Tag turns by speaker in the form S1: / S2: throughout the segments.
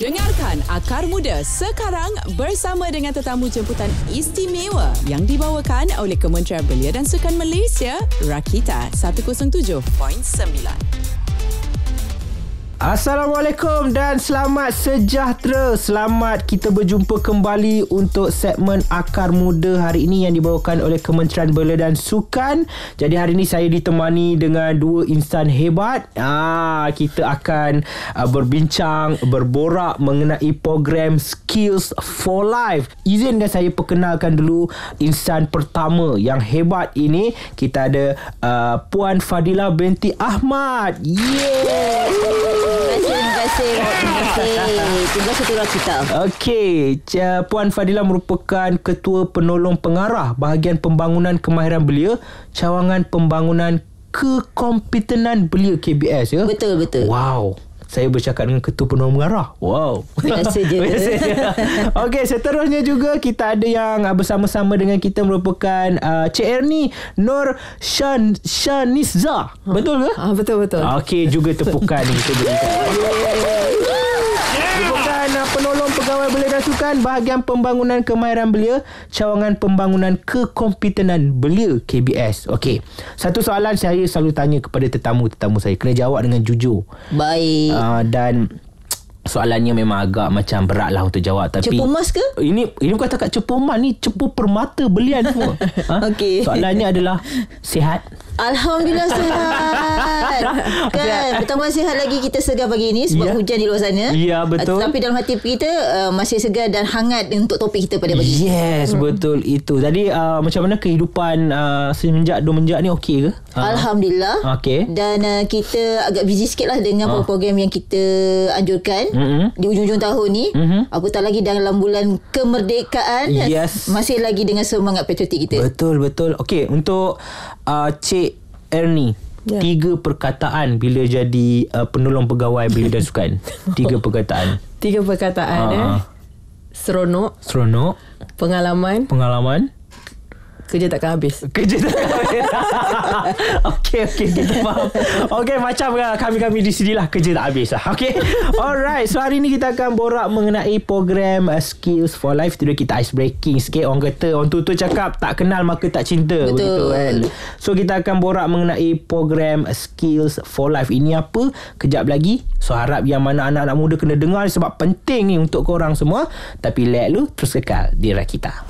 S1: Dengarkan Akar Muda sekarang bersama dengan tetamu jemputan istimewa yang dibawakan oleh Kementerian Belia dan Sukan Malaysia, Rakita 107.9.
S2: Assalamualaikum dan selamat sejahtera. Selamat kita berjumpa kembali untuk segmen Akar Muda hari ini yang dibawakan oleh Kementerian Belia dan Sukan. Jadi hari ini saya ditemani dengan dua insan hebat. Ah, kita akan uh, berbincang, berborak mengenai program Skills for Life. Izin dan saya perkenalkan dulu insan pertama yang hebat ini. Kita ada uh, Puan Fadila binti Ahmad. Yeah!
S3: Terima kasih, terima kasih. Terima kasih Terima kita.
S2: Okey, C- Puan Fadila merupakan Ketua Penolong Pengarah Bahagian Pembangunan Kemahiran Belia, Cawangan Pembangunan Kekompetenan Belia KBS ya.
S3: Betul, betul.
S2: Wow. Saya bercakap dengan Ketua Penolong Pengarah. Wow.
S3: Biasa je.
S2: Biasa je. Okey, seterusnya juga kita ada yang bersama-sama dengan kita merupakan uh, Cik Erni Nur Shan Shanizza. Betul ke?
S4: Ah betul betul.
S2: Okey juga tepukan kita berikan. Pegawai belia dan sukan bahagian pembangunan kemahiran belia cawangan pembangunan kekompetenan belia KBS. Okey. Satu soalan saya selalu tanya kepada tetamu-tetamu saya kena jawab dengan jujur.
S3: Baik.
S2: Uh, dan soalannya memang agak macam berat lah untuk jawab tapi
S3: Cepu emas ke?
S2: Ini ini bukan takat cepu emas ni cepu permata belian semua. ha?
S3: Okey.
S2: Soalannya adalah sihat.
S3: Alhamdulillah sihat. kan? Pertama sihat lagi kita segar pagi ni sebab
S2: Ya.
S3: hujan di luar sana.
S2: Ya, betul.
S3: Uh, Tapi dalam hati kita uh, masih segar dan hangat untuk topik kita pada pagi.
S2: Yes, hmm. betul itu. Jadi uh, macam mana kehidupan uh, semenjak semenjak ni okey ke? Uh,
S3: Alhamdulillah.
S2: Okey.
S3: Dan uh, kita agak busy sikit lah dengan
S2: Ah.
S3: program yang kita anjurkan
S2: Mm-mm.
S3: di ujung-ujung tahun ni.
S2: Mhm.
S3: Apatah lagi dalam bulan kemerdekaan.
S2: Yes.
S3: Masih lagi dengan semangat patriotik kita.
S2: Betul betul. Okey, untuk uh, Cik Ernie
S4: Ya.
S2: Tiga perkataan bila jadi uh, penolong pegawai belia dan sukan. Tiga perkataan.
S4: Tiga perkataan
S2: Ah,
S4: eh. Seronok,
S2: Seronok,
S4: pengalaman,
S2: pengalaman,
S4: kerja takkan habis.
S2: Kerja tak Okey okey kita faham. Okey macam uh, kami-kami di sini lah Kerja tak habis lah. Okey Alright. So hari ni kita akan borak mengenai Program uh, Skills for Life. Dia kita ice breaking sikit. Orang kata Orang tu cakap Tak kenal maka tak cinta.
S3: Betul.
S2: Begitu kan? So kita akan borak mengenai Program Skills for Life. Ini apa? Kejap lagi. So harap yang mana anak-anak muda Kena dengar Sebab penting ni Untuk korang semua. Tapi let lu Terus kekal Di Rakita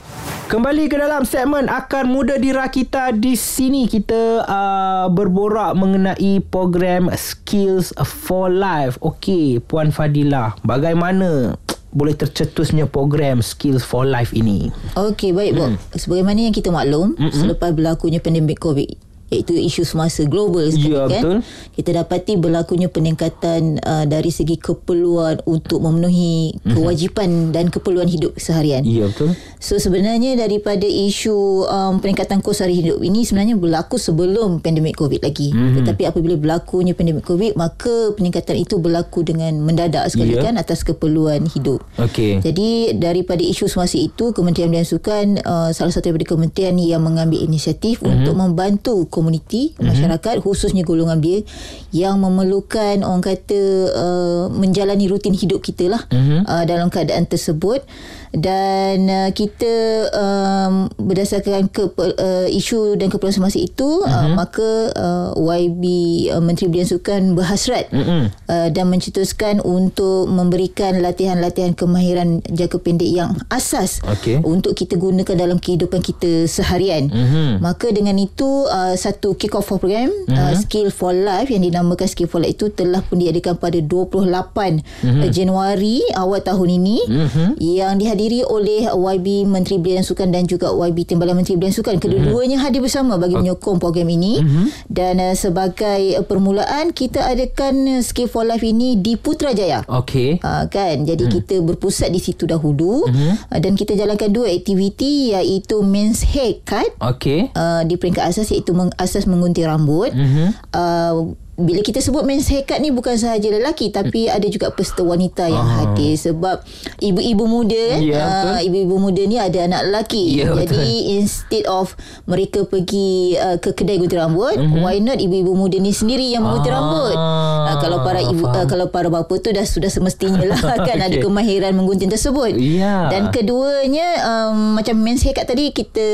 S2: Kembali ke dalam segmen Akar Muda di Rakita Di sini kita uh, berborak mengenai program Skills for Life Okey, Puan Fadila Bagaimana boleh tercetusnya program Skills for Life ini?
S3: Okey, baik, Bob. Sebagaimana yang kita maklum, Mm-mm. selepas berlakunya pandemik COVID, iaitu isu semasa global sekali
S2: Ya,
S3: kan.
S2: betul.
S3: Kita dapati berlakunya peningkatan uh, dari segi keperluan untuk memenuhi kewajipan dan keperluan hidup seharian.
S2: Ya, betul.
S3: So sebenarnya daripada isu um, peningkatan kos hari hidup ini sebenarnya berlaku sebelum pandemik COVID lagi. Mm-hmm. Tetapi apabila berlakunya pandemik COVID maka peningkatan itu berlaku dengan mendadak sekali
S2: Ya.
S3: kan atas keperluan hidup.
S2: Okey.
S3: Jadi daripada isu semasa itu Kementerian dan Sukan uh, salah satu daripada kementerian yang mengambil inisiatif mm-hmm. untuk membantu komuniti mm-hmm. masyarakat khususnya golongan belia yang memerlukan orang kata uh, menjalani rutin hidup kita lah mm-hmm. uh, dalam keadaan tersebut dan uh, kita um, berdasarkan ke uh, isu dan keperluan semasa itu mm-hmm. uh, maka uh, YB uh, Menteri Belia dan Sukan berhasrat
S2: Mm-mm.
S3: uh, dan mencetuskan untuk memberikan latihan-latihan kemahiran jangka pendek yang asas
S2: Okey.
S3: untuk kita gunakan dalam kehidupan kita seharian.
S2: Mhm.
S3: Maka dengan itu uh, satu kick off program
S2: Mhm.
S3: uh, Skill for Life yang dinamakan Skill for Life itu telah pun diadakan pada 28
S2: Mhm.
S3: Januari awal tahun ini
S2: Mhm.
S3: yang dihadiri oleh YB Menteri Belia dan Sukan dan juga YB Timbalan Menteri Belia dan Sukan. Kedua-duanya hadir bersama bagi menyokong program ini dan uh, sebagai uh, permulaan kita adakan uh, Skill for Life ini di Putrajaya.
S2: Okey.
S3: Uh, kan jadi hmm. kita berpusat di situ dahulu hmm. uh, dan kita jalankan dua aktiviti iaitu men's haircut
S2: Okey.
S3: uh, di peringkat asas iaitu meng, asas menggunting rambut
S2: Mhm.
S3: uh, bila kita sebut men's haircut ni bukan sahaja lelaki tapi ada juga peserta wanita yang
S2: Ah.
S3: hadir sebab ibu-ibu muda
S2: Ya,
S3: ah,
S2: betul.
S3: ibu-ibu muda ni ada anak lelaki.
S2: Ya,
S3: Jadi instead of mereka pergi uh, ke kedai gunting rambut, mm-hmm. why not ibu-ibu muda ni sendiri yang menggunting.
S2: Ah,
S3: rambut. Uh, kalau para ibu uh, kalau para bapa tu dah sudah semestinya lah kan ada
S2: Okey.
S3: kemahiran menggunting tersebut.
S2: Ya.
S3: Dan keduanya um, macam men's haircut tadi kita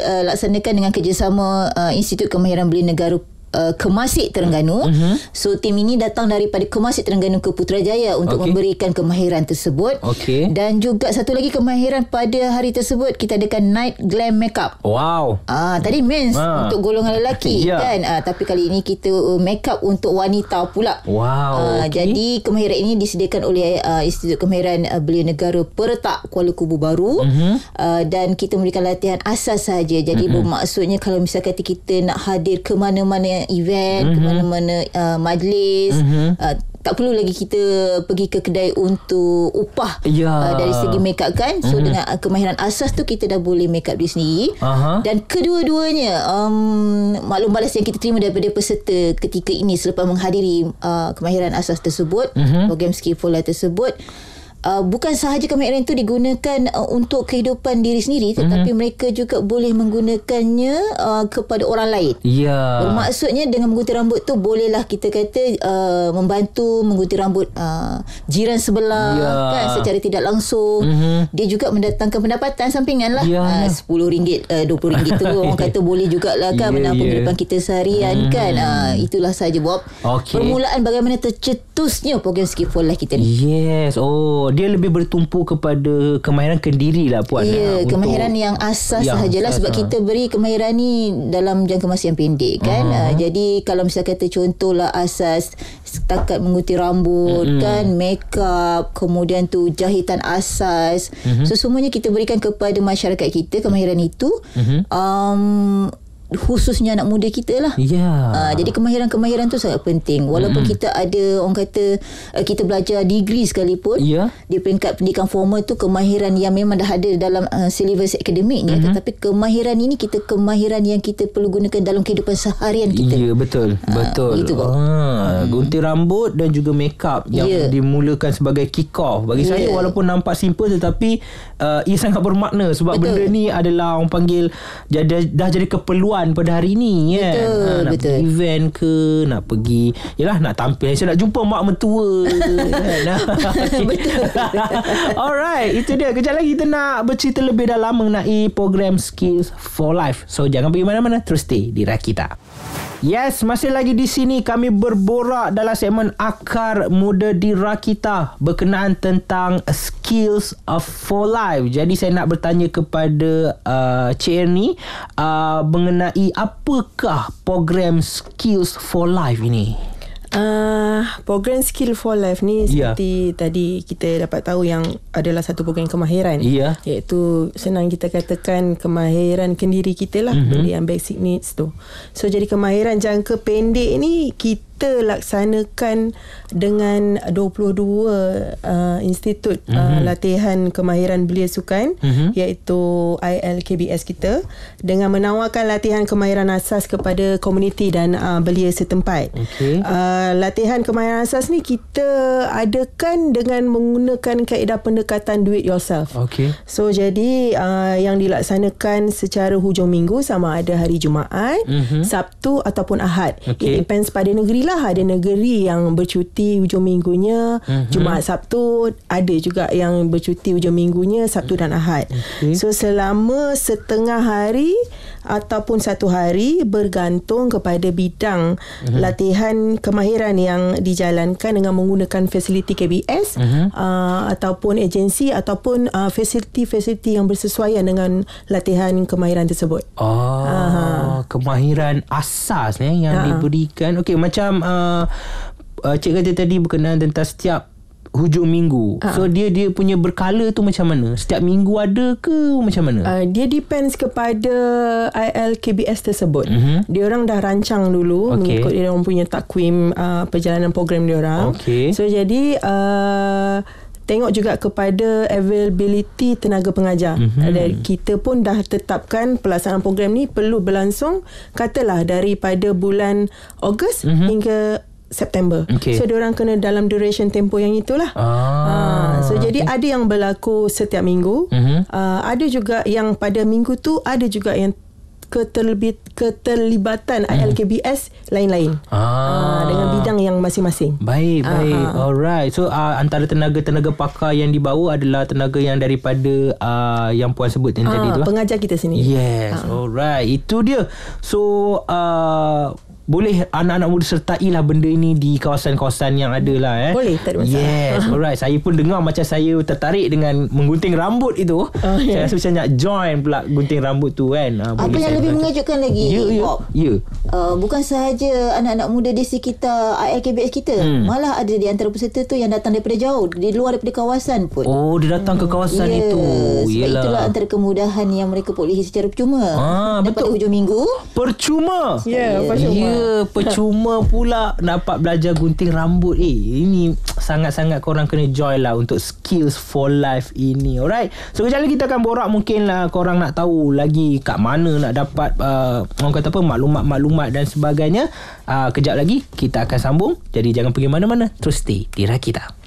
S3: uh, laksanakan dengan kerjasama uh, Institut Kemahiran Belia Negara Uh, Kemasik Terengganu. Uh-huh. So tim ini datang daripada Kemasik Terengganu ke Putrajaya untuk
S2: Okey.
S3: memberikan kemahiran tersebut.
S2: Okey.
S3: Dan juga satu lagi kemahiran pada hari tersebut kita adakan night glam makeup.
S2: Wow.
S3: Ah tadi men's
S2: Ah.
S3: untuk golongan lelaki
S2: Ya.
S3: kan. Ah tapi kali ini kita uh, makeup untuk wanita pula.
S2: Wow.
S3: Ah,
S2: okey.
S3: Jadi kemahiran ini disediakan oleh uh, Institut Kemahiran uh, Belia Negara Peretak Kuala Kubu Baru uh-huh. uh, dan kita memberikan latihan asas sahaja. Jadi uh-huh. bermaksudnya kalau misalkan kita nak hadir ke mana-mana event, uh-huh. ke mana-mana uh, majlis, uh-huh. uh, tak perlu lagi kita pergi ke kedai untuk upah
S2: Ya.
S3: uh, dari segi makeup kan. So uh-huh. dengan uh, kemahiran asas tu kita dah boleh makeup diri sendiri.
S2: Aha.
S3: Dan kedua-duanya um, maklum balas yang kita terima daripada peserta ketika ini selepas menghadiri uh, kemahiran asas tersebut, uh-huh. program Skill tersebut Uh, bukan sahaja kemahiran itu digunakan uh, untuk kehidupan diri sendiri tetapi uh-huh. mereka juga boleh menggunakannya uh, kepada orang lain.
S2: Ya.
S3: Bermaksudnya dengan menggunting rambut tu bolehlah kita kata uh, membantu menggunting rambut uh, jiran sebelah
S2: Ya.
S3: kan secara tidak langsung.
S2: Mhm.
S3: Dia juga mendatangkan pendapatan sampingan lah.
S2: Ya,
S3: uh,
S2: ya.
S3: RM10, uh, RM20 tu orang kata boleh jugalah kan
S2: Ya,
S3: menampung
S2: ya.
S3: kehidupan kita seharian kan. Uh, itulah saja Bob.
S2: Okey.
S3: Permulaan bagaimana tercetusnya program Skill for Life kita ni.
S2: Yes. Oh, dia lebih bertumpu kepada kemahiran kendiri lah puan.
S3: Ya,
S2: ah,
S3: kemahiran
S2: untuk-
S3: yang asas
S2: Yang
S3: sahajalah
S2: asas,
S3: sebab
S2: ah.
S3: kita beri kemahiran ni dalam jangka masa yang pendek kan. Uh, jadi kalau misal kata contohlah asas setakat menggunting rambut mm-hmm. kan, makeup, kemudian tu jahitan asas. Mm-hmm. So semuanya kita berikan kepada masyarakat kita kemahiran itu. Mm-hmm. Um khususnya anak muda kita lah.
S2: Ya.
S3: Uh, jadi kemahiran-kemahiran tu sangat penting. Walaupun mm. kita ada orang kata uh, kita belajar degree sekalipun
S2: Ya.
S3: di peringkat pendidikan formal tu kemahiran yang memang dah ada dalam uh, silibus akademiknya
S2: Mhm.
S3: mm-hmm. tetapi kemahiran ini kita kemahiran yang kita perlu gunakan dalam kehidupan seharian kita.
S2: Ya betul Betul
S3: begitu, Bob.
S2: ha, Gunting rambut Dan juga make up Yang
S3: Ya.
S2: dimulakan sebagai kick off Bagi saya
S3: Ya.
S2: Walaupun nampak simple Tetapi uh, Ia sangat bermakna Sebab
S3: Betul.
S2: benda ni adalah Orang panggil dah, dah jadi keperluan Pada hari ni kan
S3: Betul,
S2: ha, Nak
S3: betul.
S2: pergi event ke Nak pergi Yelah nak tampil Saya nak jumpa mak mentua kan?
S3: Betul.
S2: Alright Itu dia Kejap lagi kita nak Bercerita lebih dalam Mengenai program Skills for Life So jangan pergi mana-mana Terus stay di Rakita Yes, masih lagi di sini kami berborak dalam segmen Akar Muda di Rakita berkenaan tentang skills of for life. Jadi saya nak bertanya kepada uh, Cik Ernie uh, mengenai apakah program skills for life ini?
S4: Uh, program Skill for Life ni
S2: Ya.
S4: seperti tadi kita dapat tahu yang adalah satu program kemahiran.
S2: Ya.
S4: Iaitu senang kita katakan kemahiran kendiri kita lah.
S2: Mhm.
S4: Mm-hmm. Yang basic needs tu. So jadi kemahiran jangka pendek ni kita laksanakan dengan 22 uh, institut mm-hmm. uh, latihan kemahiran belia sukan
S2: Mhm.
S4: iaitu ILKBS kita dengan menawarkan latihan kemahiran asas kepada komuniti dan uh, belia setempat.
S2: Okey.
S4: Uh, latihan kemahiran asas ni kita adakan dengan menggunakan kaedah pendekatan do it yourself.
S2: Okey.
S4: So jadi uh, yang dilaksanakan secara hujung minggu sama ada hari Jumaat,
S2: Mhm.
S4: Sabtu ataupun Ahad.
S2: Okey.
S4: It depends pada negeri lah. Ada negeri yang bercuti hujung minggunya
S2: Mhm.
S4: Jumaat Sabtu, ada juga yang bercuti hujung minggunya Sabtu dan Ahad.
S2: Okey.
S4: So selama setengah hari ataupun satu hari bergantung kepada bidang
S2: Mhm.
S4: latihan kemahiran yang dijalankan dengan menggunakan fasiliti KBS
S2: Mhm.
S4: uh, ataupun agensi ataupun uh, fasiliti-fasiliti yang bersesuaian dengan latihan kemahiran tersebut.
S2: Oh,
S4: Aha.
S2: kemahiran asas ni yang
S4: Ha.
S2: diberikan. Okey, macam uh, uh, cik kata tadi berkenaan tentang setiap hujung minggu.
S4: Ha.
S2: So dia dia punya berkala tu macam mana? Setiap minggu ada ke macam mana?
S4: Uh, dia depends kepada ILKBS tersebut.
S2: Mhm.
S4: Mm-hmm. Dia orang dah rancang dulu
S2: Okey.
S4: mengikut dia orang punya takwim uh, perjalanan program dia orang.
S2: Okey.
S4: So jadi uh, tengok juga kepada availability tenaga pengajar.
S2: Mhm.
S4: Mm-hmm. Kita pun dah tetapkan pelaksanaan program ni perlu berlangsung katalah daripada bulan Ogos
S2: Mhm.
S4: mm-hmm. hingga September.
S2: Okey.
S4: So diorang kena dalam duration tempoh yang itulah.
S2: Ah,
S4: Ah, so jadi ada yang berlaku setiap minggu.
S2: Mhm.
S4: Uh, ada juga yang pada minggu tu ada juga yang keterlibit keterlibatan ILKBS lain-lain.
S2: Ah.
S4: Ah, dengan bidang yang masing-masing.
S2: Baik,
S4: Ah,
S2: baik.
S4: ah.
S2: Alright. So uh, antara tenaga-tenaga pakar yang dibawa adalah tenaga yang daripada uh, yang puan sebut yang tadi
S4: Ah,
S2: tu. lah.
S4: pengajar kita sendiri.
S2: Yes, alright. Itu dia. So uh, boleh anak-anak muda sertai lah benda ini di kawasan-kawasan yang ada lah eh.
S4: Boleh, tak ada masalah.
S2: Yes, alright. Saya pun dengar macam saya tertarik dengan menggunting rambut itu.
S4: Oh,
S2: Saya
S4: yeah.
S2: rasa macam nak join pula gunting rambut tu kan. Uh,
S3: Apa
S2: boleh
S3: yang
S2: saya
S3: lebih mengejutkan lagi
S2: Ya, ya.
S3: Bob,
S2: Ya.
S3: Uh, bukan sahaja anak-anak muda di sekitar ILKBS kita
S2: Hmm.
S3: malah ada di antara peserta tu yang datang daripada jauh di luar daripada kawasan pun
S2: Oh, dia datang ke kawasan
S3: Ya,
S2: itu.
S3: sebab itulah antara kemudahan yang mereka perolehi secara percuma
S2: Ah,
S3: dan pada
S2: betul.
S3: hujung minggu
S2: Percuma.
S4: Ya, percuma.
S2: Percuma pula dapat belajar gunting rambut. Eh, ini sangat-sangat korang kena join lah untuk skills for life ini. Alright. So, kejap lagi kita akan borak mungkin lah korang nak tahu lagi kat mana nak dapat uh, orang kata apa maklumat-maklumat dan sebagainya. Uh, kejap lagi kita akan sambung. Jadi jangan pergi mana-mana. Terus stay di Rakita.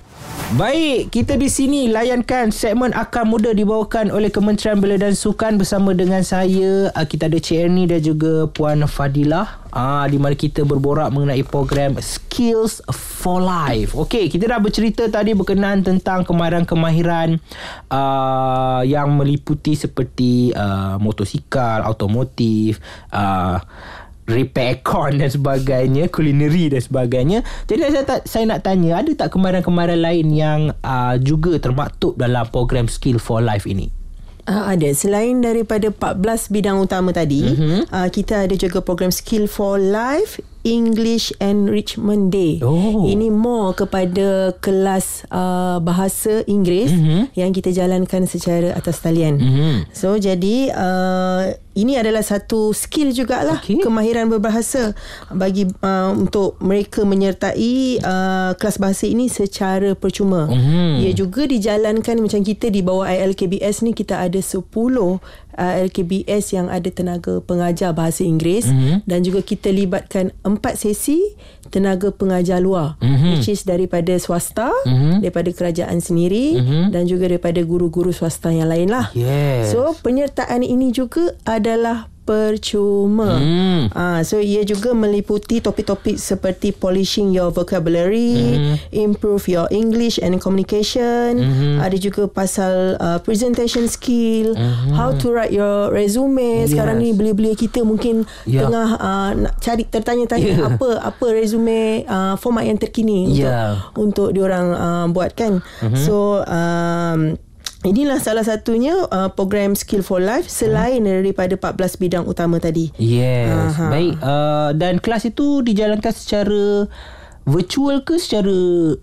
S2: Baik, kita di sini layankan segmen Akar Muda dibawakan oleh Kementerian Belia dan Sukan bersama dengan saya. Uh, kita ada Cik Ernie dan juga Puan Fadilah. Ah, di mana kita berborak mengenai program Skills for Life. Okey, kita dah bercerita tadi berkenaan tentang kemahiran-kemahiran uh, yang meliputi seperti uh, motosikal, automotif, uh, repair aircon dan sebagainya, culinary dan sebagainya. Jadi saya tak saya nak tanya, ada tak kemahiran-kemahiran lain yang uh, juga termaktub dalam program Skill for Life ini?
S4: Uh, ada. Selain daripada 14 bidang utama tadi,
S2: Mhm.
S4: mm-hmm. uh, kita ada juga program Skill for Life English Enrichment Day.
S2: Oh.
S4: Ini more kepada kelas uh, bahasa Inggeris
S2: Mhm.
S4: mm-hmm. yang kita jalankan secara atas talian.
S2: Mhm.
S4: So jadi uh, ini adalah satu skill jugalah
S2: Okey.
S4: kemahiran berbahasa bagi uh, untuk mereka menyertai uh, kelas bahasa ini secara percuma.
S2: Mhm.
S4: Ia juga dijalankan macam kita di bawah ILKBS ni kita ada 10 ILKBS yang ada tenaga pengajar bahasa Inggeris
S2: Mhm.
S4: dan juga kita libatkan 4 sesi tenaga pengajar luar
S2: Mhm.
S4: which is daripada swasta,
S2: Mhm.
S4: daripada kerajaan sendiri
S2: Mhm.
S4: dan juga daripada guru-guru swasta yang lain lah.
S2: Yes.
S4: So penyertaan ini juga adalah percuma.
S2: Hmm.
S4: Ah, so ia juga meliputi topik-topik seperti polishing your vocabulary,
S2: Mhm.
S4: improve your English and communication.
S2: Mhm.
S4: Ada juga pasal uh, presentation skill, how to write your resume. Sekarang ni belia-belia kita mungkin
S2: Ya.
S4: tengah uh, nak cari tertanya-tanya
S2: Ya.
S4: apa apa resume uh, format yang terkini
S2: Ya.
S4: untuk untuk diorang uh, buat kan. So um, Inilah salah satunya uh, program Skill for Life selain daripada 14 bidang utama tadi.
S2: Yes.
S4: Aha.
S2: Baik. Uh, dan kelas itu dijalankan secara virtual ke secara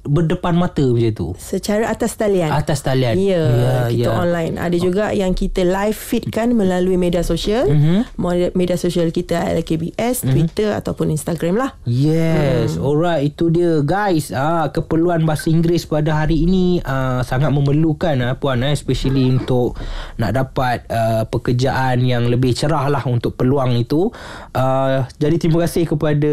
S2: berdepan mata macam tu?
S4: Secara atas talian.
S2: Atas talian.
S4: Ya,
S2: Ya,
S4: kita
S2: ya.
S4: online. Ada juga yang kita live feedkan melalui media sosial.
S2: Mhm.
S4: Mm-hmm. Media sosial kita LKBS, mm-hmm. Twitter ataupun Instagram lah.
S2: Yes, hmm. alright itu dia guys. Ah keperluan bahasa Inggeris pada hari ini ah, sangat memerlukan ah, puan eh especially untuk nak dapat ah, pekerjaan yang lebih cerah lah untuk peluang itu. Ah, jadi terima kasih kepada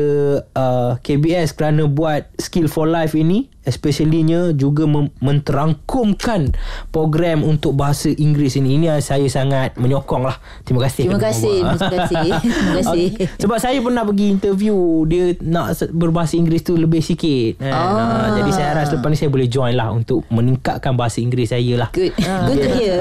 S2: ah, KBS kerana buat Skill for Life ini especiallynya juga mem- menterangkumkan program untuk bahasa Inggeris ini. Ini saya sangat menyokong lah. Terima kasih.
S3: Terima kasih, terima kasih. Terima kasih.
S2: Okay. Sebab saya pernah pergi interview Dia nak berbahasa Inggeris tu lebih sikit kan?
S3: Ah.
S2: ah. Jadi saya harap selepas ni Saya boleh join lah Untuk meningkatkan bahasa Inggeris saya lah
S3: Good. Good to hear.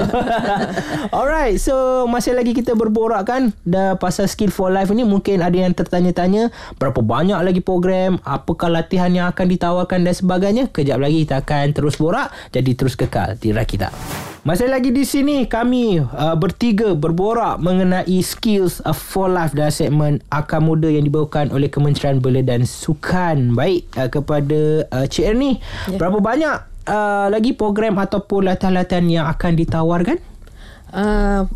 S2: Alright So masih lagi kita berborak kan Dah pasal Skill for Life ni Mungkin ada yang tertanya-tanya Berapa banyak lagi program Apakah latihan yang akan ditawarkan Dan sebagainya Kejap lagi kita akan terus borak Jadi terus kekal di Rakita masih lagi di sini kami uh, bertiga berborak mengenai skills uh, for life dalam segmen Akar Muda yang dibawakan oleh Kementerian Belia dan Sukan. Baik uh, kepada uh, Cik Ernie, yeah. berapa banyak uh, lagi program ataupun latihan-latihan yang akan ditawarkan?
S4: Uh,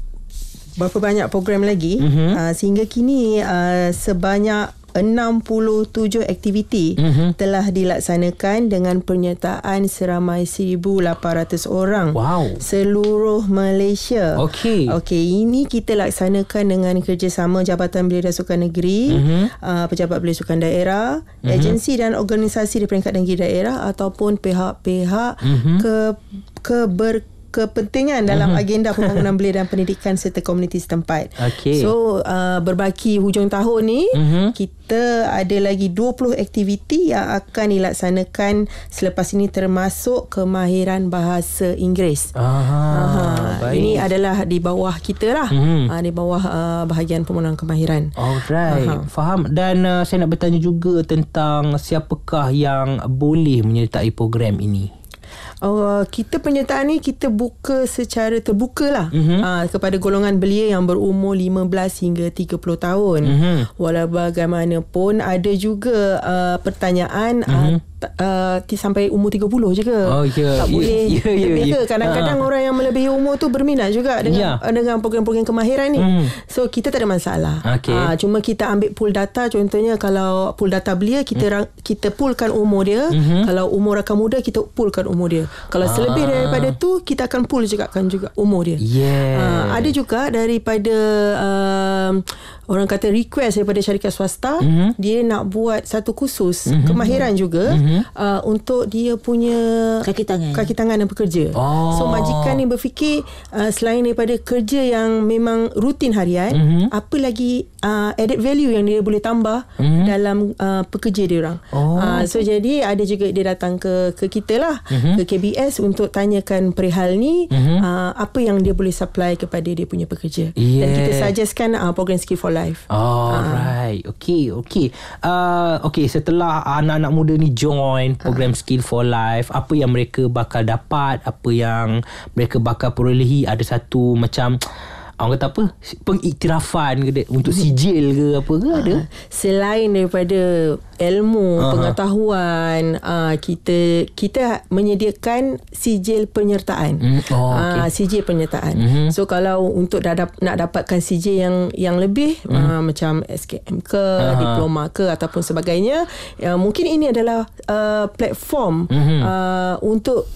S4: berapa banyak program lagi
S2: Mhm.
S4: uh, sehingga kini uh, sebanyak 67 aktiviti
S2: Mhm.
S4: telah dilaksanakan dengan penyertaan seramai 1,800 orang.
S2: Wow.
S4: Seluruh Malaysia.
S2: Okey.
S4: Okey, ini kita laksanakan dengan kerjasama Jabatan Belia dan Sukan Negeri,
S2: Mhm.
S4: uh, Pejabat Belia Sukan Daerah, agensi dan organisasi di peringkat negeri daerah ataupun pihak-pihak
S2: Mhm.
S4: ke keber kepentingan dalam agenda pembangunan belia dan pendidikan serta komuniti setempat.
S2: Okey.
S4: So uh, berbaki hujung tahun ni
S2: Mhm.
S4: kita ada lagi 20 aktiviti yang akan dilaksanakan selepas ini termasuk kemahiran bahasa Inggeris.
S2: Aha,
S4: Aha, ini adalah di bawah kita lah.
S2: Mhm.
S4: Uh, di bawah uh, bahagian pemenang kemahiran.
S2: Alright,
S4: Aha.
S2: faham. Dan uh, saya nak bertanya juga tentang siapakah yang boleh menyertai program ini.
S4: Uh, kita penyertaan ni kita buka secara terbuka lah
S2: Mhm.
S4: mm-hmm. uh, kepada golongan belia yang berumur 15 hingga 30 tahun.
S2: Mhm.
S4: Walau bagaimanapun ada juga uh, pertanyaan mm-hmm. uh, uh, sampai umur 30 je ke?
S2: Oh, ya.
S4: Tak
S2: Ya,
S4: boleh
S2: ya, ya,
S4: lebih
S2: ya.
S4: ke? Kadang-kadang
S2: Ha.
S4: orang yang melebihi umur tu berminat juga dengan
S2: Ya.
S4: uh, dengan program-program kemahiran ni.
S2: Mhm.
S4: So kita tak ada masalah.
S2: Okey.
S4: Ah, cuma kita ambil pool data contohnya kalau pool data belia kita mm. kita poolkan umur dia.
S2: Mhm.
S4: Kalau umur rakan muda kita poolkan umur dia. Kalau selebih
S2: Ah.
S4: daripada tu kita akan pool juga kan juga umur dia.
S2: Yeah.
S4: Ah, ada juga daripada um, orang kata request daripada syarikat swasta
S2: Mhm.
S4: dia nak buat satu kursus kemahiran juga uh, untuk dia punya
S3: Kaki tangan.
S4: kaki tangan dan pekerja.
S2: Oh.
S4: So majikan ni berfikir uh, selain daripada kerja yang memang rutin harian,
S2: Mhm.
S4: apa lagi uh, added value yang dia boleh tambah
S2: Mhm.
S4: dalam uh, pekerja dia orang.
S2: Oh.
S4: Uh, so jadi ada juga dia datang ke ke kita lah
S2: Mhm.
S4: ke KBS untuk tanyakan perihal ni
S2: Mhm.
S4: uh, apa yang dia boleh supply kepada dia punya pekerja. Dan
S2: Yeah.
S4: kita suggestkan uh, program Skill for Life.
S2: Alright. Okey, okey. Uh, okey, setelah anak-anak muda ni join program Skill for Life, apa yang mereka bakal dapat, apa yang mereka bakal perolehi, ada satu macam orang kata apa? Pengiktirafan ke untuk sijil ke apa ke ada?
S4: Selain daripada ilmu,
S2: Aha.
S4: pengetahuan, uh, kita kita menyediakan sijil penyertaan.
S2: Hmm, oh.
S4: Ah, sijil penyertaan.
S2: Mhm.
S4: So kalau untuk dah dap, nak dapatkan sijil yang yang lebih uh, macam SKM ke.
S2: Aha.
S4: diploma ke ataupun sebagainya, ya, mungkin ini adalah uh, platform
S2: Mhm.
S4: uh, untuk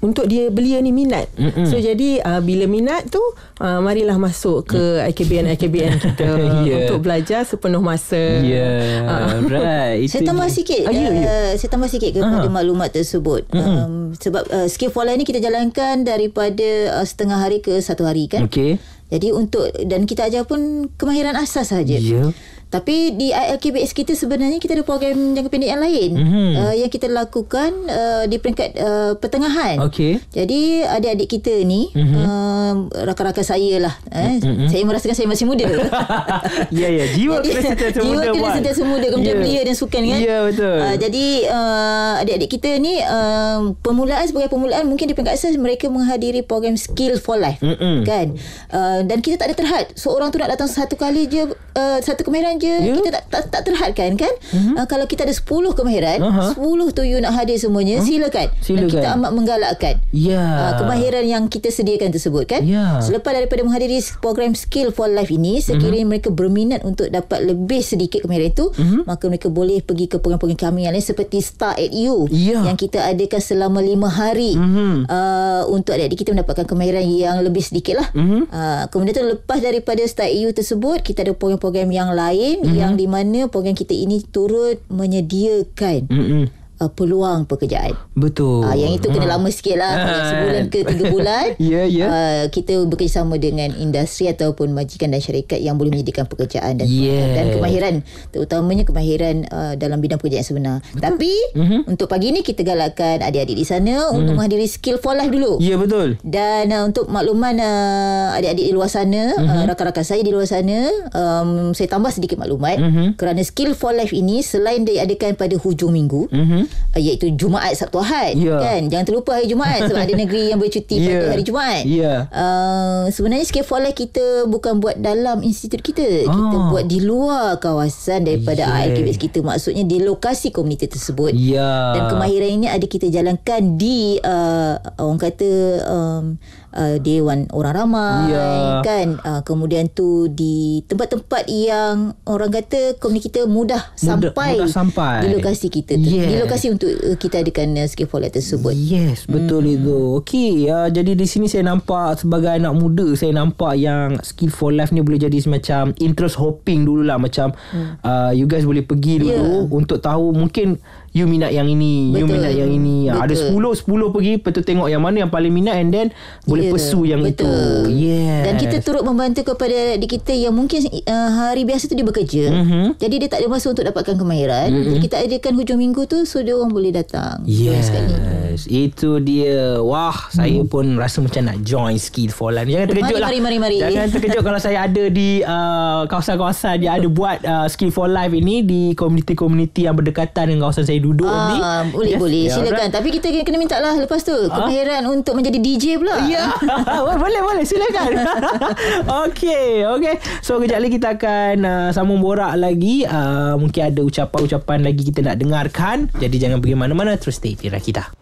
S4: untuk dia belia ni minat.
S2: Mm-mm.
S4: So jadi uh, bila minat tu uh, marilah masuk ke IKBN IKBN kita
S2: Yeah.
S4: untuk belajar sepenuh masa.
S2: Yeah,
S4: Ah.
S2: right.
S3: Saya tambah sikit
S2: Ah, ya, ya.
S3: uh, Saya tambah sikit kepada
S2: Ah.
S3: maklumat tersebut um, Sebab uh, Skill for ni kita jalankan Daripada uh, setengah hari ke satu hari kan
S2: Okey.
S3: Jadi untuk Dan kita ajar pun Kemahiran asas saja
S2: Ya.
S3: Tapi di ILKBS kita sebenarnya kita ada program jangka pendek yang lain
S2: Mhm.
S3: uh, yang kita lakukan uh, di peringkat uh, pertengahan.
S2: Okey.
S3: Jadi adik-adik kita ni
S2: Mhm.
S3: uh, rakan-rakan saya lah. Eh. Saya merasakan saya masih muda.
S2: ya, ya. Jiwa
S3: Jadi,
S2: kena sentiasa
S3: jiwa
S2: muda,
S3: kena
S2: Wan.
S3: sentiasa muda kemudian
S2: Ya.
S3: belia dan sukan kan
S2: Ya, betul.
S3: uh, jadi uh, adik-adik kita ni uh, permulaan sebagai permulaan mungkin di peringkat asas mereka menghadiri program skill for life
S2: Mm-mm.
S3: kan uh, dan kita tak ada terhad seorang tu nak datang satu kali je uh, satu kemahiran je
S2: Ya.
S3: kita tak, tak, tak terhadkan kan uh-huh. uh, kalau kita ada 10 kemahiran
S2: Aha.
S3: 10 tu you nak hadir semuanya silakan dan
S2: Silakan.
S3: kita amat menggalakkan
S2: Ya.
S3: uh, kemahiran yang kita sediakan tersebut kan
S2: Ya.
S3: selepas daripada menghadiri program skill for life ini sekiranya
S2: Mhm.
S3: mereka berminat untuk dapat lebih sedikit kemahiran itu
S2: Mhm.
S3: maka mereka boleh pergi ke program-program kami yang lain seperti Star at You
S2: Ya.
S3: yang kita adakan selama 5 hari
S2: Mhm.
S3: uh, untuk adik-adik kita mendapatkan kemahiran yang lebih sedikit lah
S2: Mhm.
S3: uh, kemudian tu lepas daripada Star at You tersebut kita ada program-program yang lain
S2: Mhm.
S3: yang di mana program kita ini turut menyediakan
S2: Mm-mm.
S3: Uh, peluang pekerjaan
S2: Betul.
S3: Ah, yang itu kena
S2: Ha.
S3: lama sikit lah
S2: Ah.
S3: Sebulan ke tiga bulan
S2: Ya, ya.
S3: ah, Kita bekerjasama dengan industri Ataupun majikan dan syarikat Yang boleh menyediakan pekerjaan Dan,
S2: Yeah.
S3: dan kemahiran Terutamanya kemahiran uh, Dalam bidang pekerjaan sebenar Betul. Tapi
S2: Mhm.
S3: Untuk pagi ni Kita galakkan adik-adik di sana Untuk menghadiri skill for life dulu
S2: Ya, betul.
S3: dan uh, untuk makluman uh, adik-adik di luar sana,
S2: Mhm.
S3: uh-huh. uh, rakan-rakan saya di luar sana, um, saya tambah sedikit maklumat
S2: Mhm.
S3: kerana Skill for Life ini selain diadakan pada hujung minggu,
S2: Mhm.
S3: Uh, iaitu Jumaat Sabtu Ahad
S2: Ya.
S3: kan jangan terlupa hari Jumaat sebab ada negeri yang bercuti
S2: Ya.
S3: pada hari Jumaat
S2: Ya.
S3: uh, sebenarnya skip for life kita bukan buat dalam institut kita kita
S2: Ah.
S3: buat di luar kawasan daripada
S2: Yeah.
S3: ALKBS kita maksudnya di lokasi komuniti tersebut
S2: Ya.
S3: dan kemahiran ini ada kita jalankan di uh, orang kata um, uh, Dewan Orang Ramai
S2: Ya.
S3: kan uh, kemudian tu di tempat-tempat yang orang kata komuniti kita mudah,
S2: Mudah-
S3: sampai
S2: mudah sampai.
S3: di lokasi kita tu, di
S2: Yes.
S3: lokasi untuk uh, kita adakan uh, for life tersebut
S2: Yes, betul hmm. itu. Okey, uh, jadi di sini saya nampak sebagai anak muda, saya nampak yang skill for life ni boleh jadi semacam interest hopping dululah macam hmm. uh, you guys boleh pergi dulu
S3: Yeah.
S2: untuk tahu mungkin you minat yang ini, you
S3: Betul.
S2: minat yang ini. Ah, Ada
S3: Betul.
S2: 10 10 pergi betul tengok yang mana yang paling minat and then boleh
S3: Ya,
S2: pursue yang
S3: betul.
S2: itu. Yes.
S3: Dan kita turut membantu kepada adik kita yang mungkin uh, hari biasa tu dia bekerja.
S2: Mhm.
S3: Jadi dia tak ada masa untuk dapatkan kemahiran. Jadi kita adakan hujung minggu tu so dia orang boleh datang.
S2: Yes, itu dia. Wah, saya pun rasa macam nak join skill for life. Jangan terkejut
S3: Mari,
S2: lah.
S3: mari, mari, mari.
S2: Jangan terkejut kalau saya ada di uh, kawasan-kawasan yang ada buat uh, skill for life ini di komuniti-komuniti yang berdekatan dengan kawasan saya duduk ni.
S3: Ah, boleh
S2: Yes,
S3: boleh
S2: ya,
S3: silakan
S2: alright.
S3: tapi kita kena minta lah lepas tu kemahiran untuk menjadi DJ pula
S2: Ya, boleh boleh silakan. okey, okey. So kejap lagi kita akan uh, sambung borak lagi. Uh, mungkin ada ucapan-ucapan lagi kita nak dengarkan. Jadi jangan pergi mana-mana terus stay di kita.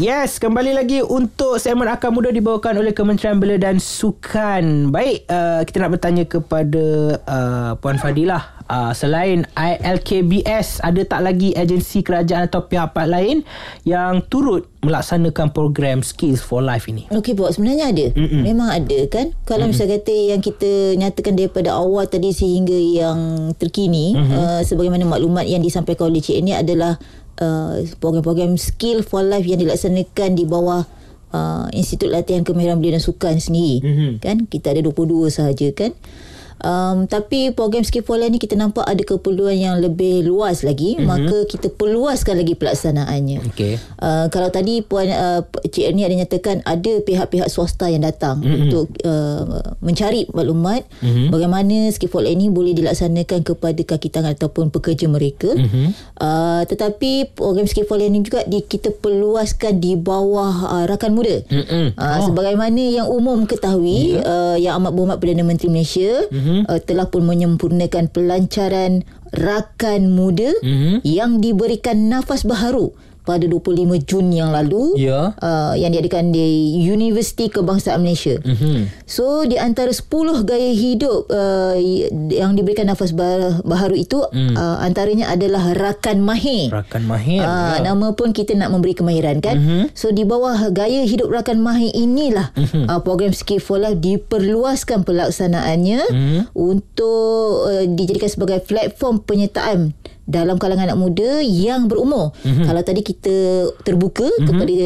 S2: Yes, kembali lagi untuk segmen Akar Muda dibawakan oleh Kementerian Belia dan Sukan. Baik, uh, kita nak bertanya kepada uh, Puan Fadilah. Uh, selain ILKBS, ada tak lagi agensi kerajaan atau pihak-pihak lain yang turut melaksanakan program Skills for Life ini?
S3: Okey Pak, sebenarnya ada. Mm-mm. Memang ada kan. Kalau mm misal kata yang kita nyatakan daripada awal tadi sehingga yang terkini mm-hmm. uh, sebagaimana maklumat yang disampaikan oleh Cik ini adalah uh, program-program skill for life yang dilaksanakan di bawah uh, Institut Latihan Kemahiran Belia dan Sukan sendiri.
S2: Mhm.
S3: Kan kita ada 22 sahaja kan. Um, tapi program life ni kita nampak ada keperluan yang lebih luas lagi mm-hmm. maka kita perluaskan lagi pelaksanaannya.
S2: Okey.
S3: Uh, kalau tadi puan uh, Cik Ernie ada nyatakan ada pihak-pihak swasta yang datang mm-hmm. untuk uh, mencari maklumat mm-hmm. bagaimana skillful ini boleh dilaksanakan kepada kaki tangan ataupun pekerja mereka. Mm-hmm. Uh, tetapi program skillful ini juga di, kita perluaskan di bawah uh, rakan muda.
S2: Mm-mm.
S3: Uh, oh. sebagaimana yang umum ketahui yeah. uh, yang amat berhormat Perdana Menteri Malaysia mm-hmm. Uh, telah pun menyempurnakan pelancaran rakan muda mm-hmm. yang diberikan nafas baharu pada 25 Jun yang lalu
S2: Ya.
S3: uh, yang diadakan di Universiti Kebangsaan Malaysia.
S2: Mhm.
S3: So di antara 10 gaya hidup uh, yang diberikan nafas bah- baharu itu mm. uh, antaranya adalah rakan mahir.
S2: Rakan mahir.
S3: Ah,
S2: ya.
S3: nama pun kita nak memberi kemahiran kan. Mm-hmm. So di bawah gaya hidup rakan mahir inilah mm-hmm. uh, program Skill for Life diperluaskan pelaksanaannya mm-hmm. untuk uh, dijadikan sebagai platform penyertaan dalam kalangan anak muda yang berumur. Mm-hmm. Kalau tadi kita terbuka mm-hmm. kepada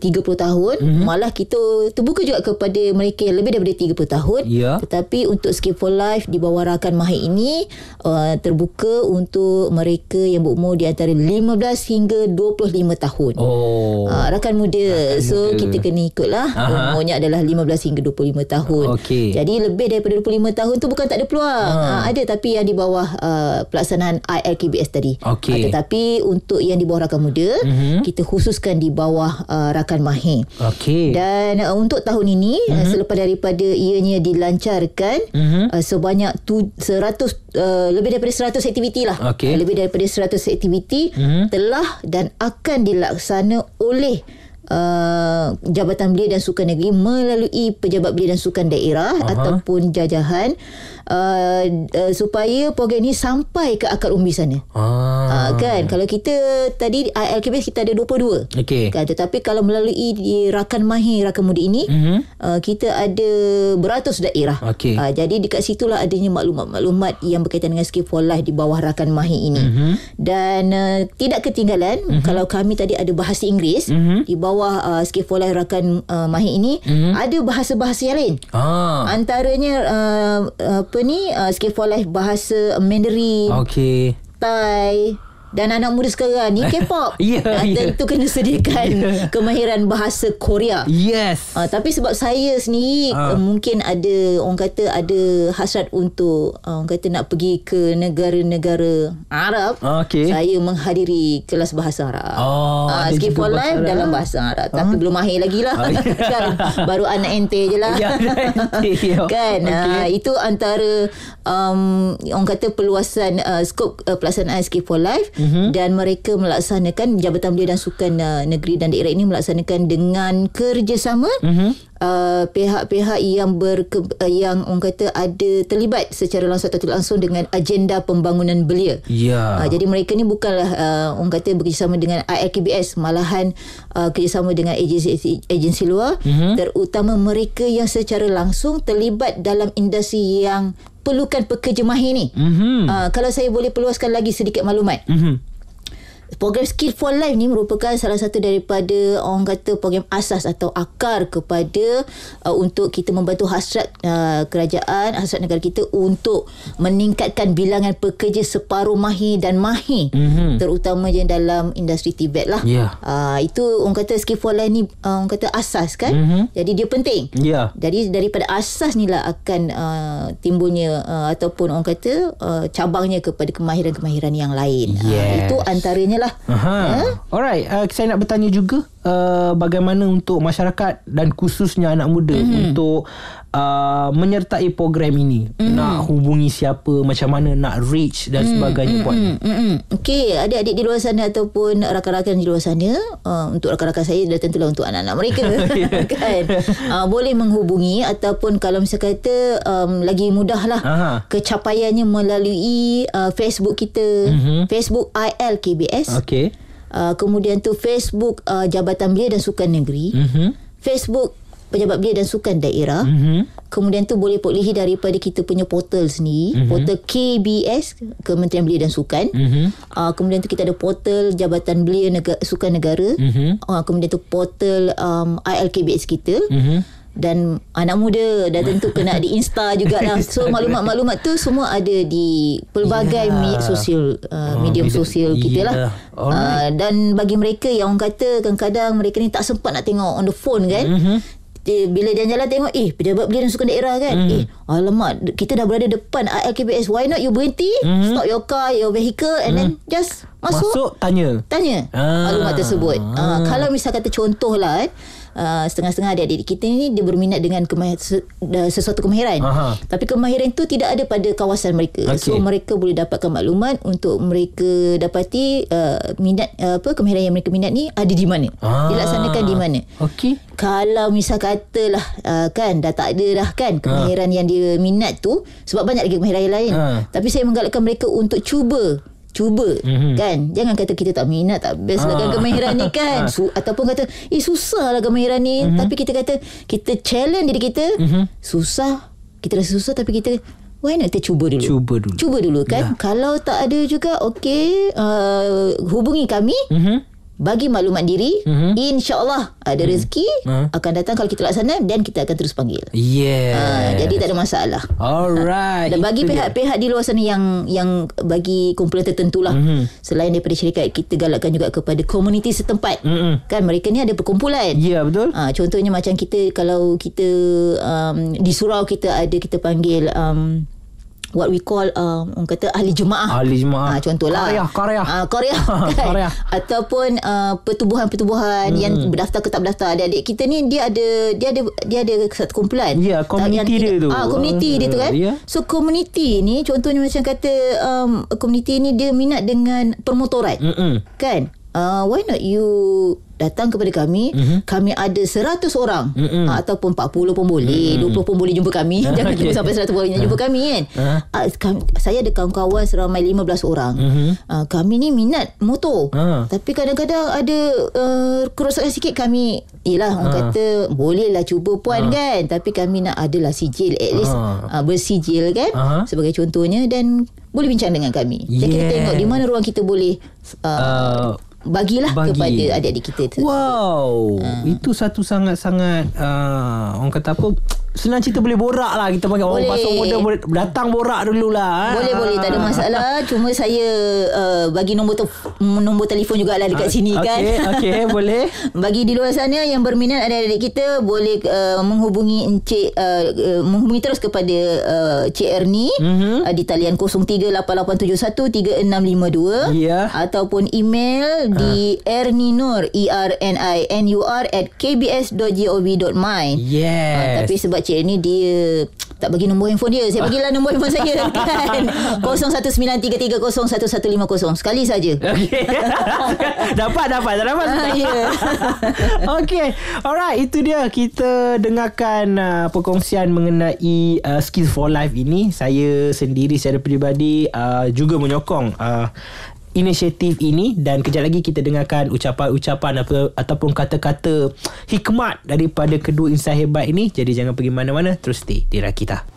S3: 30 tahun, mm-hmm. malah kita terbuka juga kepada mereka yang lebih daripada 30 tahun.
S2: Ya.
S3: Tetapi untuk Skill for Life di bawah rakan mahir ini uh, terbuka untuk mereka yang berumur di antara 15 hingga 25 tahun.
S2: Oh.
S3: Uh, rakan muda.
S2: Rakan
S3: so
S2: muda.
S3: kita kena ikutlah
S2: Aha.
S3: umurnya adalah 15 hingga 25 tahun.
S2: Okey.
S3: Jadi lebih daripada 25 tahun tu bukan tak ada peluang.
S2: Ha.
S3: Uh, ada tapi yang di bawah uh, pelaksanaan ILKBS tadi.
S2: Okey.
S3: Uh, tetapi untuk yang di bawah rakan muda
S2: Mhm.
S3: kita khususkan di bawah uh, rakan mahir.
S2: Okey.
S3: Dan uh, untuk tahun ini mm-hmm. uh, selepas daripada ianya dilancarkan
S2: Mhm.
S3: uh, sebanyak tu, 100 uh, lebih daripada 100 aktiviti lah.
S2: Okey.
S3: Uh, lebih daripada 100 aktiviti
S2: Mhm.
S3: telah dan akan dilaksana oleh Uh, Jabatan Belia dan Sukan Negeri melalui Pejabat Belia dan Sukan Daerah
S2: Aha.
S3: ataupun jajahan uh, uh, supaya program ini sampai ke akar umbi sana.
S2: Ah.
S3: Uh, kan kalau kita tadi ILKBS kita ada 22
S2: Okey.
S3: kan tetapi kalau melalui di rakan mahir rakan muda ini
S2: Mhm.
S3: uh, kita ada beratus daerah
S2: Okey.
S3: uh, jadi dekat situlah adanya maklumat-maklumat yang berkaitan dengan skill for life di bawah rakan mahir ini
S2: Mhm.
S3: dan uh, tidak ketinggalan kalau kami tadi ada bahasa Inggeris
S2: Mhm.
S3: di bawah uh, skill for life rakan uh, mahir ini ada bahasa-bahasa yang lain
S2: Ah.
S3: antaranya uh, apa ni uh, skill for life bahasa Mandarin
S2: Okey.
S3: Thai Dan anak muda sekarang ni K-pop
S2: Ya,
S3: Ah,
S2: ya.
S3: Tentu kena sediakan
S2: Ya.
S3: Kemahiran bahasa Korea
S2: Yes.
S3: Uh, tapi sebab saya sendiri
S2: Ah.
S3: uh, mungkin ada orang kata ada hasrat untuk uh, orang kata nak pergi ke negara-negara Arab.
S2: Okey.
S3: Saya menghadiri kelas bahasa Arab.
S2: Oh,
S3: Skill
S2: juga
S3: for life
S2: Arab.
S3: dalam bahasa Arab. Tapi belum mahir lagi lah.
S2: Ah, ya.
S3: kan? Baru anak ente je lah.
S2: Ya,
S3: kan?
S2: Okey.
S3: Ah, itu antara um, orang kata perluasan uh, skop uh, pelaksanaan Skill for Life
S2: Mhm.
S3: Mm-hmm. dan mereka melaksanakan Jabatan Belia dan Sukan uh, Negeri dan Daerah ini melaksanakan dengan kerjasama
S2: Mhm.
S3: mm-hmm. Uh, pihak-pihak yang berke, uh, yang orang kata ada terlibat secara langsung atau tidak langsung dengan agenda pembangunan belia.
S2: Ya.
S3: Uh, jadi mereka ni bukanlah uh, orang kata bekerjasama dengan ILKBS malahan uh, kerjasama dengan agensi agensi luar
S2: Mhm.
S3: mm-hmm. terutama mereka yang secara langsung terlibat dalam industri yang perlukan pekerja mahir ni.
S2: Mhm.
S3: Uh, kalau saya boleh perluaskan lagi sedikit maklumat.
S2: Mhm.
S3: Program Skill for Life ni merupakan salah satu daripada orang kata program asas atau akar kepada uh, untuk kita membantu hasrat uh, kerajaan, hasrat negara kita untuk meningkatkan bilangan pekerja separuh mahir dan mahir
S2: Mhm.
S3: terutamanya dalam industri Tibet lah.
S2: Ya.
S3: Uh, itu orang kata Skill for Life ni uh, orang kata asas kan.
S2: Mhm.
S3: Jadi dia penting.
S2: Ya.
S3: Jadi daripada asas ni lah akan uh, timbulnya uh, ataupun orang kata uh, cabangnya kepada kemahiran-kemahiran yang lain. Uh,
S2: Yes.
S3: itu antaranya lah.
S2: Aha.
S3: Ha?
S2: Alright, uh, saya nak bertanya juga uh, bagaimana untuk masyarakat dan khususnya anak muda
S3: Mhm.
S2: mm-hmm. untuk uh, menyertai program ini. Mm-hmm. Nak hubungi siapa, macam mana nak reach dan sebagainya puan.
S3: Mm, mm, mm. Okey, adik-adik di luar sana ataupun rakan-rakan di luar sana, uh, untuk rakan-rakan saya dan tentulah untuk anak-anak mereka kan. Uh, boleh menghubungi ataupun kalau misalnya kata um, lagi mudah lah
S2: Aha.
S3: kecapaiannya melalui uh, Facebook kita,
S2: Mhm.
S3: Facebook ILKBS.
S2: Okey.
S3: Uh, kemudian tu Facebook uh, Jabatan Belia dan Sukan Negeri.
S2: Mhm.
S3: Facebook Pejabat Belia dan Sukan Daerah.
S2: Mhm.
S3: Kemudian tu boleh perolehi daripada kita punya portal sendiri, mm-hmm. portal KBS Kementerian Belia dan Sukan.
S2: Mhm.
S3: Uh, kemudian tu kita ada portal Jabatan Belia Negara, Sukan Negara.
S2: Mhm.
S3: Uh, kemudian tu portal um, ILKBS kita.
S2: Mhm.
S3: Dan anak muda dan tentu kena di Insta jugalah. So maklumat-maklumat tu semua ada di pelbagai
S2: Ya.
S3: yeah. media sosial uh,
S2: Oh,
S3: medium
S2: media-
S3: sosial kita lah.
S2: Ya. Alright.
S3: Uh, dan bagi mereka yang orang kata kadang-kadang mereka ni tak sempat nak tengok on the phone kan.
S2: Mhm.
S3: Dia, bila jalan-jalan tengok eh pejabat belia dan sukan daerah kan
S2: Mhm.
S3: eh alamak kita dah berada depan ILKBS why not you berhenti stop your car your vehicle and then just masuk.
S2: Masuk tanya.
S3: tanya
S2: Ah.
S3: maklumat tersebut.
S2: Ah.
S3: Ah. kalau misal kata contohlah eh, Uh, setengah-setengah adik-adik kita ni dia berminat dengan kemahir, se, sesuatu kemahiran.
S2: Aha.
S3: Tapi kemahiran tu tidak ada pada kawasan mereka.
S2: Okey.
S3: So mereka boleh dapatkan maklumat untuk mereka dapati uh, minat uh, apa kemahiran yang mereka minat ni ada di mana.
S2: Ah.
S3: Dilaksanakan di mana.
S2: Okey.
S3: Kalau misal katalah uh, kan dah tak ada dah kan kemahiran yang dia minat tu sebab banyak lagi kemahiran yang lain.
S2: Ha.
S3: Tapi saya menggalakkan mereka untuk cuba cuba
S2: Mhm.
S3: mm-hmm. kan jangan kata kita tak minat tak best lah kan
S2: Ah.
S3: kemahiran ni kan. Su- ataupun kata eh susah lah kemahiran ni mm-hmm. tapi kita kata kita challenge diri kita
S2: Mhm.
S3: susah kita rasa susah tapi kita why not kita cuba dulu
S2: Cuba dulu.
S3: cuba dulu kan
S2: Ya.
S3: kalau tak ada juga okey uh, hubungi kami
S2: Mhm.
S3: Bagi maklumat diri
S2: Mhm.
S3: insyaallah ada rezeki
S2: Ah.
S3: akan datang kalau kita laksana dan kita akan terus panggil
S2: Yeah.
S3: uh, jadi tak ada masalah
S2: Alright.
S3: dan bagi pihak-pihak di luar sana yang yang bagi kumpulan tertentu lah
S2: Mhm.
S3: selain daripada syarikat kita galakkan juga kepada komuniti setempat
S2: Mhm.
S3: kan mereka ni ada perkumpulan
S2: Ya, betul.
S3: Ha, contohnya macam kita kalau kita um, di surau kita ada kita panggil um, what we call um, orang kata ahli jemaah.
S2: Ahli jemaah.
S3: Ha, contohlah.
S2: Qaryah, qaryah.
S3: Ah, qaryah. kan?
S2: Qaryah.
S3: Ataupun uh, pertubuhan-pertubuhan hmm. yang berdaftar ke tak berdaftar. Adik-adik kita ni dia ada dia ada dia ada satu kumpulan.
S2: Ya, community
S3: Yang
S2: dia tu.
S3: Ah, community dia tu kan.
S2: Ya.
S3: So community ni contohnya macam kata um, community ni dia minat dengan permotoran.
S2: Mm-mm.
S3: Kan? Uh, why not you datang kepada kami
S2: Mhm.
S3: kami ada 100 orang
S2: Mm-mm.
S3: uh, ataupun 40 pun boleh 20 pun boleh jumpa kami jangan
S2: Okey.
S3: tunggu sampai 100 orang jumpa kami kan
S2: Ah.
S3: uh, kami, saya ada kawan-kawan seramai 15 orang
S2: Mhm.
S3: uh, kami ni minat motor
S2: Ah.
S3: tapi kadang-kadang ada uh, kerosakan sikit kami Yelah orang
S2: Ah.
S3: kata Boleh lah cuba puan kan Tapi kami nak adalah sijil At least uh,
S2: Ah.
S3: Bersijil kan
S2: Aha.
S3: Sebagai contohnya Dan boleh bincang dengan kami Dan kita tengok Di mana ruang kita boleh uh,
S2: Uh,
S3: Bagilah
S2: bagi.
S3: kepada adik-adik kita tu
S2: Wow,
S3: Ah.
S2: itu satu sangat-sangat uh, orang kata apa? Senang cerita boleh borak lah kita panggil orang
S3: Boleh.
S2: pasal muda boleh datang borak dululah.
S3: Boleh boleh tak ada masalah. Cuma saya uh, bagi nombor te- nombor telefon jugalah dekat sini kan.
S2: Okey, okey, boleh.
S3: Bagi di luar sana yang berminat adik-adik kita boleh uh, menghubungi Encik uh, uh, menghubungi terus kepada uh, Cik Erni
S2: Mhm.
S3: uh, di talian 0388713652
S2: Ya.
S3: ataupun email di erninur e r n i n u r at kbs.gov.my.
S2: Yes.
S3: Ah, tapi sebab Cik Erni dia tak bagi nombor handphone dia. Saya bagilah nombor handphone saya kan. 0193301150 sekali saja.
S2: Okey. dapat dapat tak dapat.
S3: Ah, ya.
S2: Okey. Alright, itu dia kita dengarkan uh, perkongsian mengenai uh, skills for life ini. Saya sendiri secara peribadi uh, juga menyokong uh, inisiatif ini dan kejap lagi kita dengarkan ucapan-ucapan apa, ataupun kata-kata hikmat daripada kedua insan hebat ini. Jadi jangan pergi mana-mana, terus stay di Rakita.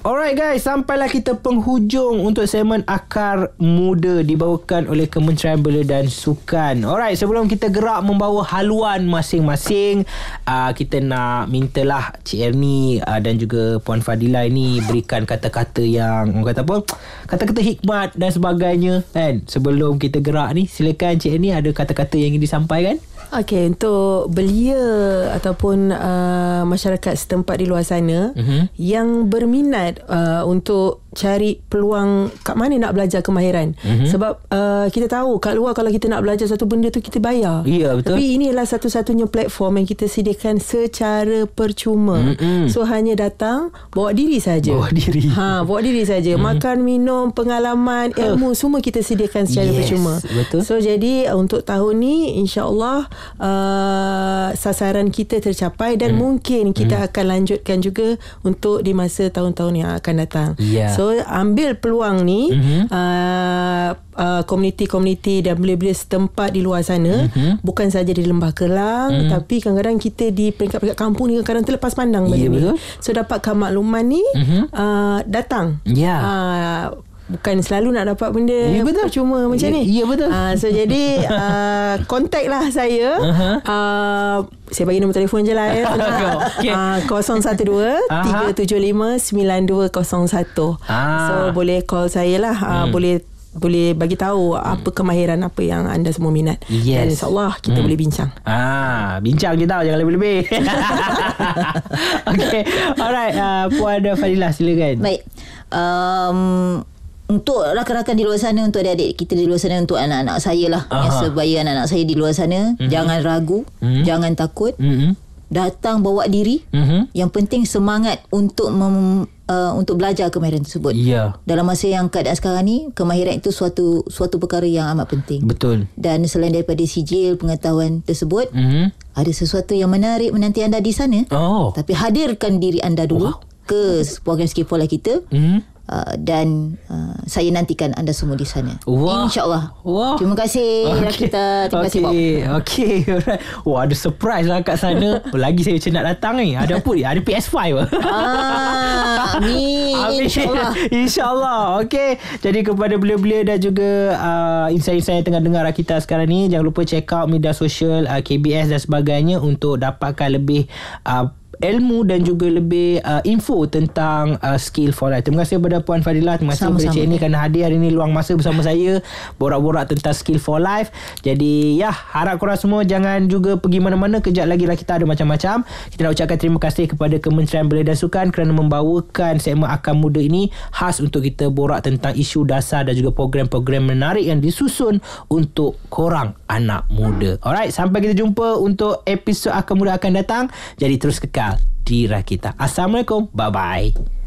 S2: Alright guys, sampailah kita penghujung untuk segmen Akar Muda dibawakan oleh Kementerian Belia dan Sukan. Alright, sebelum kita gerak membawa haluan masing-masing, uh, kita nak mintalah Cik Erni uh, dan juga Puan Fadila ini berikan kata-kata yang kata apa? Kata-kata hikmat dan sebagainya kan. Sebelum kita gerak ni, silakan Cik Erni ada kata-kata yang ingin disampaikan.
S4: Okey, untuk belia ataupun uh, masyarakat setempat di luar sana
S2: Mhm.
S4: yang berminat uh, untuk cari peluang kat mana nak belajar kemahiran.
S2: Mhm.
S4: Sebab uh, kita tahu kat luar kalau kita nak belajar satu benda tu kita bayar.
S2: Ya, betul.
S4: Tapi inilah satu-satunya platform yang kita sediakan secara percuma.
S2: Mm-mm.
S4: So hanya datang bawa diri saja.
S2: Bawa diri.
S4: Ha, bawa diri saja. Makan, minum, pengalaman, ilmu semua kita sediakan secara
S2: Yes,
S4: percuma.
S2: betul.
S4: So jadi uh, untuk tahun ni insya-Allah uh, sasaran kita tercapai dan
S2: Hmm.
S4: mungkin kita akan lanjutkan juga untuk di masa tahun-tahun yang akan datang.
S2: Ya.
S4: So ambil peluang ni
S2: Mhm.
S4: uh, uh, komuniti-komuniti dan belia-belia setempat di luar sana
S2: Mhm.
S4: bukan saja di Lembah Kelang tapi kadang-kadang kita di peringkat-peringkat kampung ni kadang-kadang terlepas pandang benda
S2: Ya,
S4: ni.
S2: betul.
S4: So dapatkan makluman ni
S2: Mhm.
S4: uh, datang.
S2: Ya.
S4: Uh, bukan selalu nak dapat benda
S2: Ya, betul.
S4: percuma macam
S2: Ya,
S4: ni.
S2: ya, betul.
S4: Uh, so jadi uh, contact lah saya.
S2: Aha.
S4: Uh, saya bagi nombor telefon je lah ya. Uh, 012
S2: Aha.
S4: 375 9201.
S2: Ah.
S4: So boleh call saya lah. Uh,
S2: Hmm.
S4: Boleh boleh bagi tahu apa kemahiran apa yang anda semua minat.
S2: Yes.
S4: Dan insyaAllah kita
S2: Hmm.
S4: boleh bincang.
S2: Ah, bincang je tau Jangan lebih-lebih Okay Alright uh, Puan Fadilah silakan
S3: Baik. Um, untuk rakan-rakan di luar sana untuk adik-adik kita di luar sana untuk anak-anak saya lah
S2: Aha.
S3: yang sebaya anak-anak saya di luar sana mm-hmm. jangan ragu
S2: Mhm.
S3: mm-hmm. jangan takut
S2: mm-hmm.
S3: datang bawa diri
S2: Mm-hmm.
S3: yang penting semangat untuk mem, uh, untuk belajar kemahiran tersebut
S2: Ya
S3: dalam masa yang keadaan sekarang ni kemahiran itu suatu suatu perkara yang amat penting
S2: Betul
S3: dan selain daripada sijil pengetahuan tersebut
S2: mm-hmm.
S3: ada sesuatu yang menarik menanti anda di sana
S2: Oh
S3: tapi hadirkan diri anda dulu ke program Skip for Life kita
S2: mm-hmm.
S3: Uh, dan uh, saya nantikan anda semua di sana.
S2: Wah.
S3: InsyaAllah.
S2: Wah.
S3: Terima kasih okay. Rakita. Terima kasih Bob.
S2: Okay Okay alright. Wah ada surprise lah kat sana Lagi saya macam nak datang ni Ada apa ni Ada PS5
S3: Ah, amin.
S2: Amin.
S3: InsyaAllah.
S2: InsyaAllah Okay Jadi kepada belia-belia Dan juga uh, Insan-insan yang tengah dengar kita sekarang ni Jangan lupa check out Media sosial uh, KBS dan sebagainya Untuk dapatkan lebih uh, ilmu dan juga lebih uh, info tentang uh, skill for life. Terima kasih kepada Puan Fadilah. Terima kasih kepada. Cik ni kerana hadir hari ni luang masa bersama saya borak-borak tentang skill for life. Jadi ya, harap korang semua jangan juga pergi mana-mana. Kejap lagi lah kita ada macam-macam. Kita nak ucapkan terima kasih kepada Kementerian Belia dan Sukan kerana membawakan segmen Akan Muda ini khas untuk kita borak tentang isu dasar dan juga program-program menarik yang disusun untuk korang anak muda. Alright, sampai kita jumpa untuk episod Akan Muda akan datang. Jadi terus kekal di Rakita. Assalamualaikum. Bye-bye.